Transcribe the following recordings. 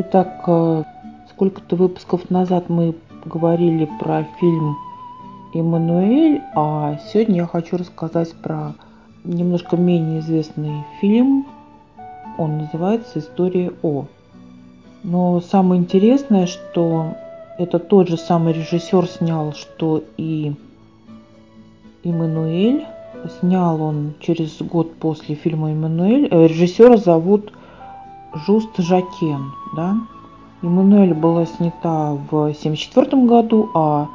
Итак, э, сколько-то выпусков назад мы говорили про фильм «Эммануэль», а сегодня я хочу рассказать про немножко менее известный фильм. Он называется «История О». Но самое интересное, что это тот же самый режиссер снял, что и «Эммануэль». Снял он через год после фильма «Эммануэль». Э, режиссера зовут Жуст Жакен, да. Эммануэль была снята в 1974 году, а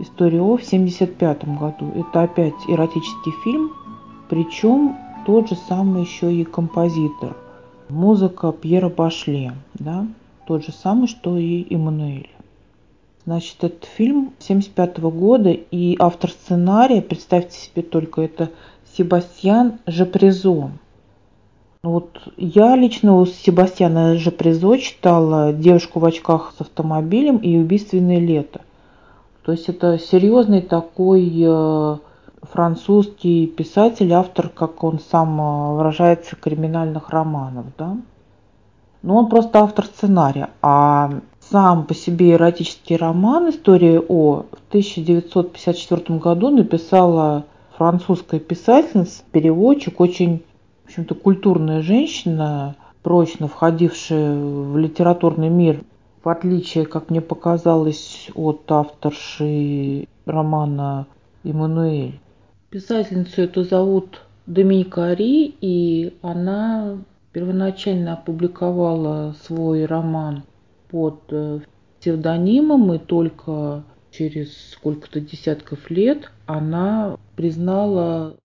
История О в 1975 году. Это опять эротический фильм, причем тот же самый еще и композитор. Музыка Пьера Башле, да, тот же самый, что и Эммануэль. Значит, этот фильм 1975 года, и автор сценария, представьте себе только, это Себастьян Жапризо. Ну вот я лично у Себастьяна Жапризо читала «Девушку в очках с автомобилем» и «Убийственное лето». То есть это серьезный такой э, французский писатель, автор, как он сам э, выражается, криминальных романов, да. Но он просто автор сценария, а сам по себе эротический роман «История О» в 1954 году написала французская писательница, переводчик, очень общем-то, культурная женщина, прочно входившая в литературный мир, в отличие, как мне показалось, от авторши романа «Эммануэль». Писательницу эту зовут Доминика Ари, и она первоначально опубликовала свой роман под э, псевдонимом, и только через сколько-то десятков лет она признала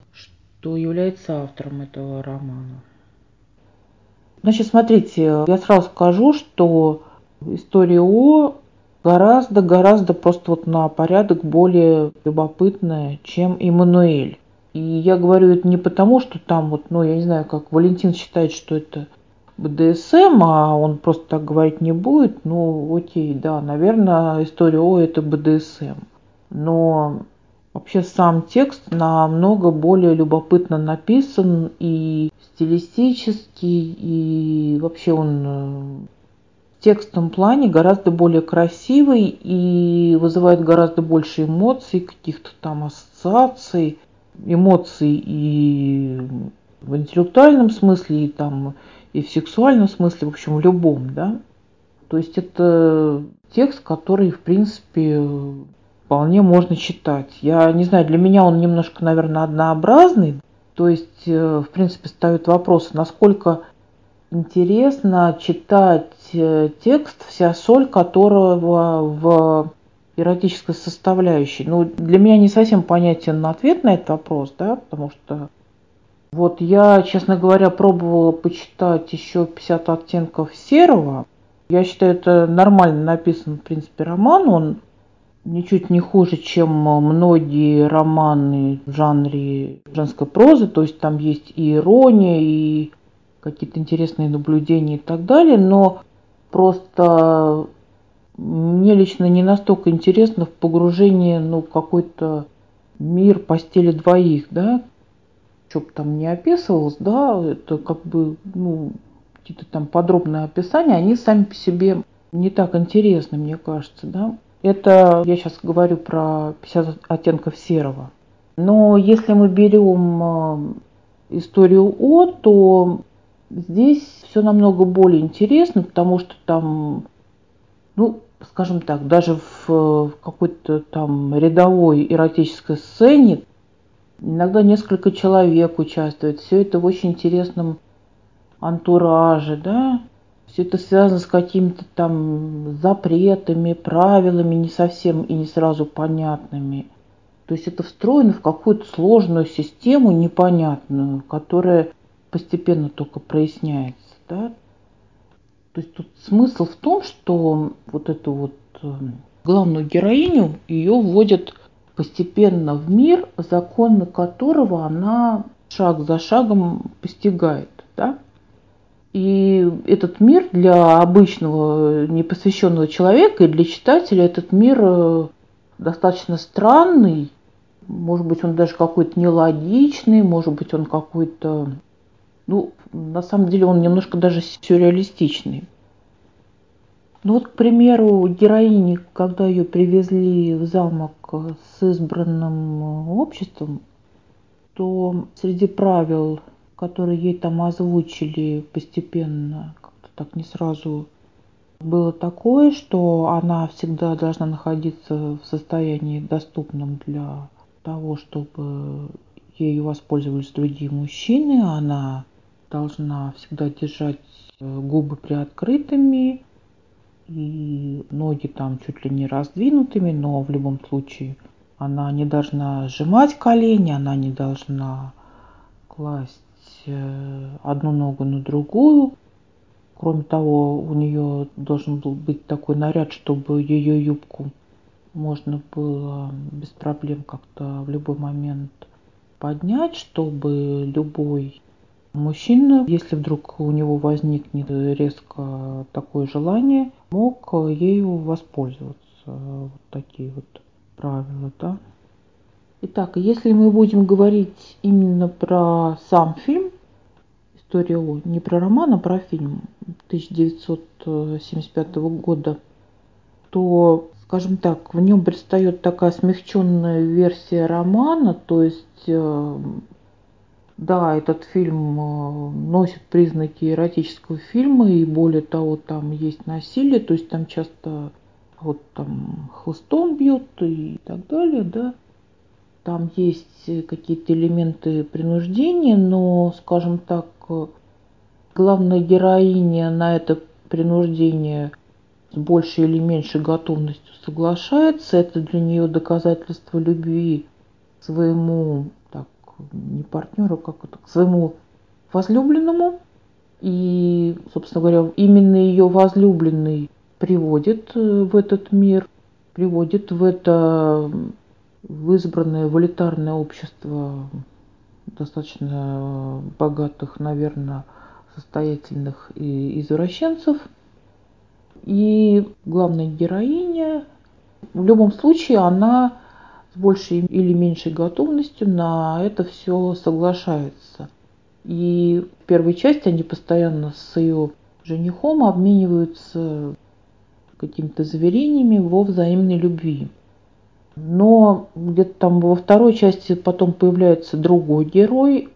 кто является автором этого романа. Значит, смотрите, я сразу скажу, что история О гораздо-гораздо просто вот на порядок более любопытная, чем Эммануэль. И я говорю это не потому, что там вот, ну, я не знаю, как Валентин считает, что это БДСМ, а он просто так говорить не будет. Ну, окей, да, наверное, история О это БДСМ. Но Вообще сам текст намного более любопытно написан и стилистически, и вообще он э, в текстовом плане гораздо более красивый и вызывает гораздо больше эмоций, каких-то там ассоциаций, эмоций и в интеллектуальном смысле, и там и в сексуальном смысле, в общем, в любом, да. То есть это текст, который, в принципе, вполне можно читать. Я не знаю, для меня он немножко, наверное, однообразный. То есть, э, в принципе, ставит вопрос, насколько интересно читать э, текст, вся соль которого в эротической составляющей. Ну, для меня не совсем понятен ответ на этот вопрос, да, потому что вот я, честно говоря, пробовала почитать еще 50 оттенков серого. Я считаю, это нормально написан, в принципе, роман. Он ничуть не хуже, чем многие романы в жанре женской прозы, то есть там есть и ирония, и какие-то интересные наблюдения и так далее, но просто мне лично не настолько интересно в погружении ну, какой-то мир постели двоих, да, что бы там не описывалось, да, это как бы, ну, какие-то там подробные описания, они сами по себе не так интересны, мне кажется, да. Это я сейчас говорю про 50 оттенков серого. Но если мы берем э, историю О, то здесь все намного более интересно, потому что там, ну, скажем так, даже в какой-то там рядовой эротической сцене иногда несколько человек участвует. Все это в очень интересном антураже, да, это связано с какими-то там запретами, правилами не совсем и не сразу понятными. То есть это встроено в какую-то сложную систему непонятную, которая постепенно только проясняется. Да? То есть тут смысл в том, что вот эту вот э, главную героиню ее вводят постепенно в мир, законы которого она шаг за шагом постигает. Да? И этот мир для обычного непосвященного человека и для читателя этот мир э, достаточно странный. Может быть, он даже какой-то нелогичный, может быть, он какой-то... Ну, на самом деле, он немножко даже сюрреалистичный. Ну вот, к примеру, героини, когда ее привезли в замок с избранным обществом, то среди правил, которые ей там озвучили постепенно, как-то так не сразу, было такое, что она всегда должна находиться в состоянии доступном для того, чтобы ею воспользовались другие мужчины. Она должна всегда держать губы приоткрытыми и ноги там чуть ли не раздвинутыми, но в любом случае она не должна сжимать колени, она не должна класть э, одну ногу на другую. Кроме того, у нее должен был быть такой наряд, чтобы ее юбку можно было без проблем как-то в любой момент поднять, чтобы любой мужчина, если вдруг у него возникнет резко такое желание, мог ею воспользоваться. Вот такие вот правила, да. Итак, если мы будем говорить именно про сам фильм, история О, не про роман, а про фильм 1975 года, то, скажем так, в нем предстает такая смягченная версия романа, то есть, э, да, этот фильм э, носит признаки эротического фильма, и более того, там есть насилие, то есть там часто вот там хлыстом бьют и так далее, да. Там есть какие-то элементы принуждения, но, скажем так, главная героиня на это принуждение с большей или меньшей готовностью соглашается. Это для нее доказательство любви своему, так, не партнеру, как это, к своему возлюбленному. И, собственно говоря, именно ее возлюбленный приводит э, в этот мир, приводит в это в избранное валитарное общество достаточно богатых, наверное, состоятельных и извращенцев. И главная героиня, в любом случае, она с большей или меньшей готовностью на это все соглашается. И в первой части они постоянно с ее женихом обмениваются какими-то заверениями во взаимной любви. Но где-то там во второй части потом появляется другой герой.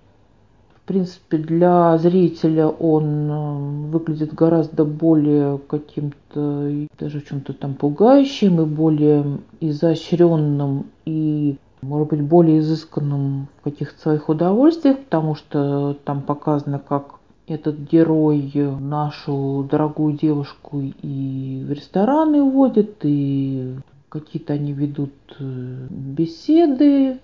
В принципе, для зрителя он э, выглядит гораздо более каким-то, даже в чем-то там пугающим и более изощренным и может быть, более изысканным в каких-то своих удовольствиях, потому что там показано, как этот герой нашу дорогую девушку и в рестораны водит, и какие-то они ведут э, беседы.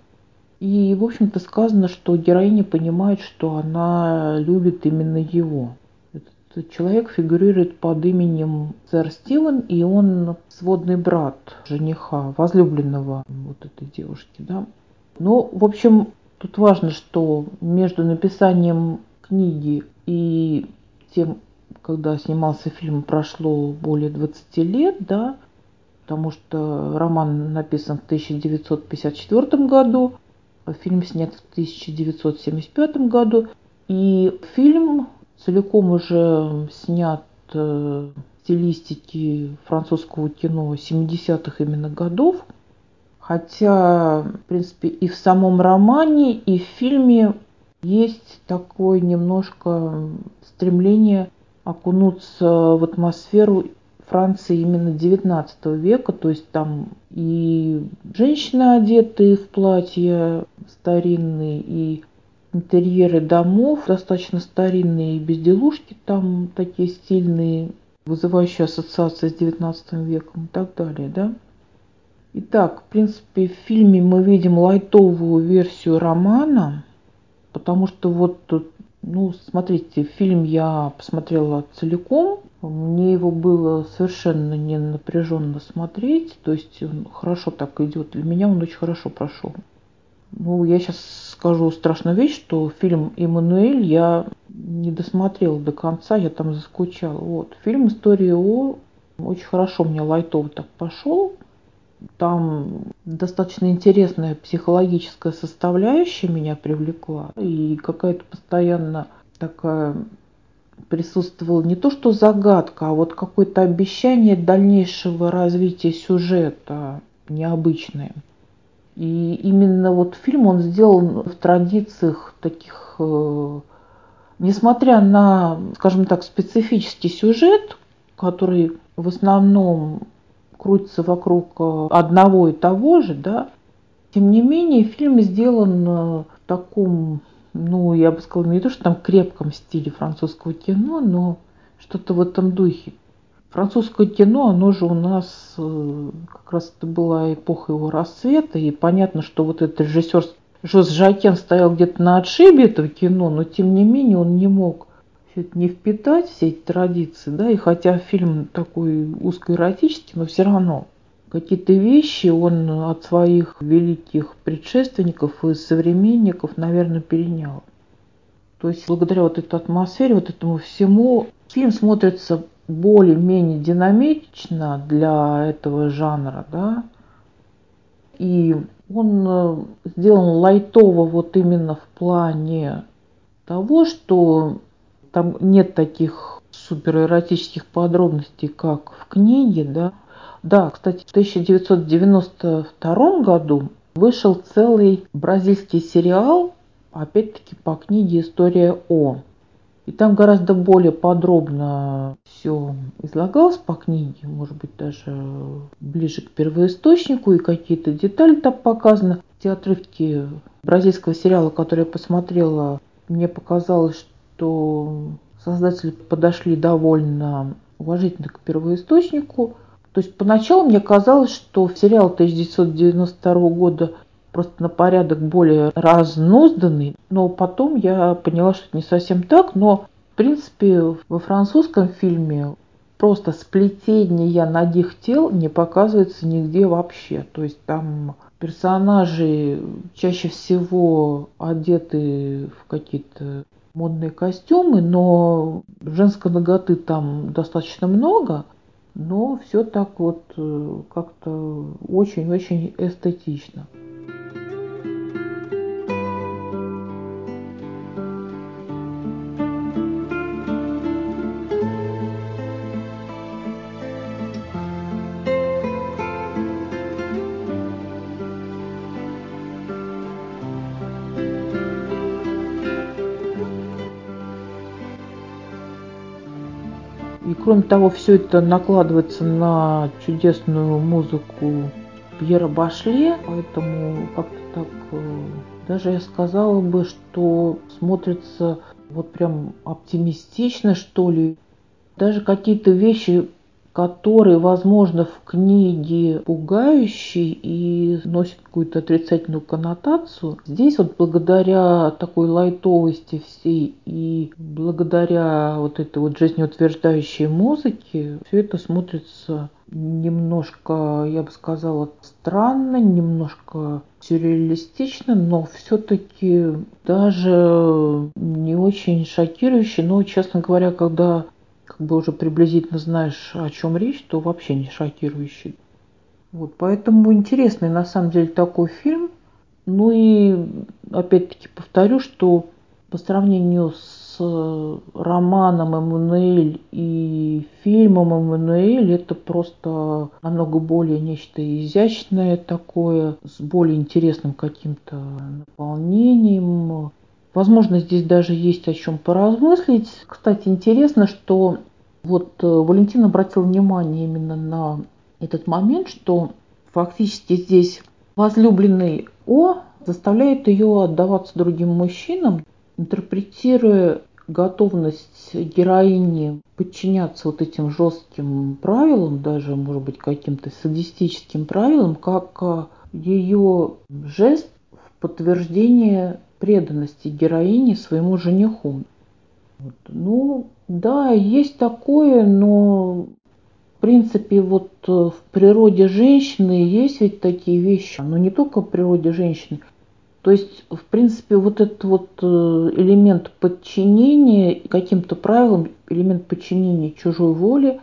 И, в общем-то, сказано, что героиня понимает, что она любит именно его. Этот человек фигурирует под именем сэр Стивен, и он сводный брат жениха, возлюбленного вот этой девушки, да. Ну, в общем, тут важно, что между написанием книги и тем, когда снимался фильм, прошло более 20 лет, да, потому что роман написан в 1954 году, фильм снят в 1975 году, и фильм целиком уже снят э, в стилистике французского кино 70-х именно годов, хотя, в принципе, и в самом романе, и в фильме есть такое немножко стремление окунуться в атмосферу Франции именно 19 века, то есть там и женщины одеты в платья старинные, и интерьеры домов достаточно старинные, и безделушки там такие стильные, вызывающие ассоциации с 19 веком и так далее, да. Итак, в принципе, в фильме мы видим лайтовую версию романа, потому что вот, ну, смотрите, фильм я посмотрела целиком, мне его было совершенно не напряженно смотреть, то есть он хорошо так идет. Для меня он очень хорошо прошел. Ну, я сейчас скажу страшную вещь, что фильм «Эммануэль» я не досмотрела до конца, я там заскучала. Вот. Фильм «История О» очень хорошо мне лайтово так пошел. Там достаточно интересная психологическая составляющая меня привлекла. И какая-то постоянно такая присутствовала не то что загадка, а вот какое-то обещание дальнейшего развития сюжета необычное. И именно вот фильм он сделан в традициях таких, э, несмотря на, скажем так, специфический сюжет, который в основном крутится вокруг э, одного и того же, да, тем не менее фильм сделан в таком, ну, я бы сказала, не то, что там крепком стиле французского кино, но что-то в этом духе. Французское кино, оно же у нас э, как раз это была эпоха его рассвета, и понятно, что вот этот режиссер Жоз Жакен стоял где-то на отшибе этого кино, но тем не менее он не мог все это не впитать, все эти традиции, да, и хотя фильм такой узкоэротический, но все равно какие-то вещи он от своих великих предшественников и современников, наверное, перенял. То есть благодаря вот этой атмосфере, вот этому всему, фильм смотрится более-менее динамично для этого жанра, да, и он э, сделан лайтово вот именно в плане того, что там нет таких суперэротических подробностей, как в книге, да. Да, кстати, в 1992 году вышел целый бразильский сериал, опять-таки по книге «История О». И там гораздо более подробно все излагалось по книге, может быть, даже ближе к первоисточнику, и какие-то детали там показаны. Те отрывки бразильского сериала, которые я посмотрела, мне показалось, что создатели подошли довольно уважительно к первоисточнику. То есть поначалу мне казалось, что сериал 1992 года просто на порядок более разнузданный, но потом я поняла, что это не совсем так, но в принципе во французском фильме просто сплетение ногих тел не показывается нигде вообще. То есть там персонажи чаще всего одеты в какие-то модные костюмы, но женской ноготы там достаточно много, но все так вот э, как-то очень-очень эстетично. Кроме того, все это накладывается на чудесную музыку Пьера Башле, поэтому как-то так, э, даже я сказала бы, что смотрится вот прям оптимистично, что ли. Даже какие-то вещи который, возможно, в книге пугающий и носит какую-то отрицательную коннотацию. Здесь вот благодаря такой лайтовости всей и благодаря вот этой вот жизнеутверждающей музыке все это смотрится немножко, я бы сказала, странно, немножко сюрреалистично, но все-таки даже не очень шокирующе. Но, честно говоря, когда как бы уже приблизительно знаешь, о чем речь, то вообще не шокирующий. Вот, поэтому интересный на самом деле такой фильм. Ну и опять-таки повторю, что по сравнению с романом Эммануэль и фильмом Эммануэль это просто намного более нечто изящное такое, с более интересным каким-то наполнением, Возможно, здесь даже есть о чем поразмыслить. Кстати, интересно, что вот э, Валентин обратил внимание именно на этот момент, что фактически здесь возлюбленный О заставляет ее отдаваться другим мужчинам, интерпретируя готовность героини подчиняться вот этим жестким правилам, даже, может быть, каким-то садистическим правилам, как э, ее жест подтверждение преданности героини своему жениху. Вот. Ну, да, есть такое, но в принципе вот э, в природе женщины есть ведь такие вещи, но не только в природе женщины. То есть, в принципе, вот этот вот э, элемент подчинения каким-то правилам, элемент подчинения чужой воле,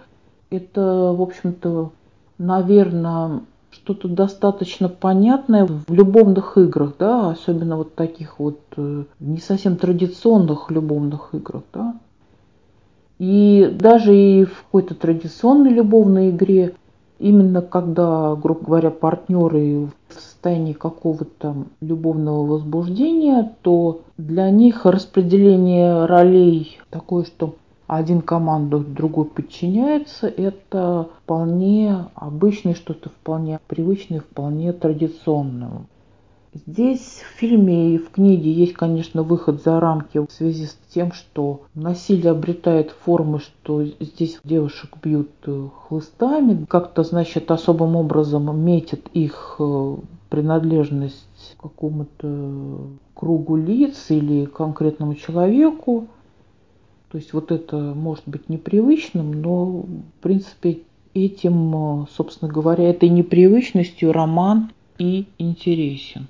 это, в общем-то, наверное, что-то достаточно понятное в любовных играх, да, особенно вот таких вот э, не совсем традиционных любовных играх, да. И даже и в какой-то традиционной любовной игре, именно когда, грубо говоря, партнеры в состоянии какого-то любовного возбуждения, то для них распределение ролей такое, что один командует, другой подчиняется, это вполне обычное, что-то вполне привычное, вполне традиционное. Здесь в фильме и в книге есть, конечно, выход за рамки в связи с тем, что насилие обретает формы, что здесь девушек бьют э, хлыстами, как-то, значит, особым образом метят их э, принадлежность к какому-то кругу лиц или конкретному человеку. То есть вот это может быть непривычным, но в принципе этим, э, собственно говоря, этой непривычностью роман и интересен.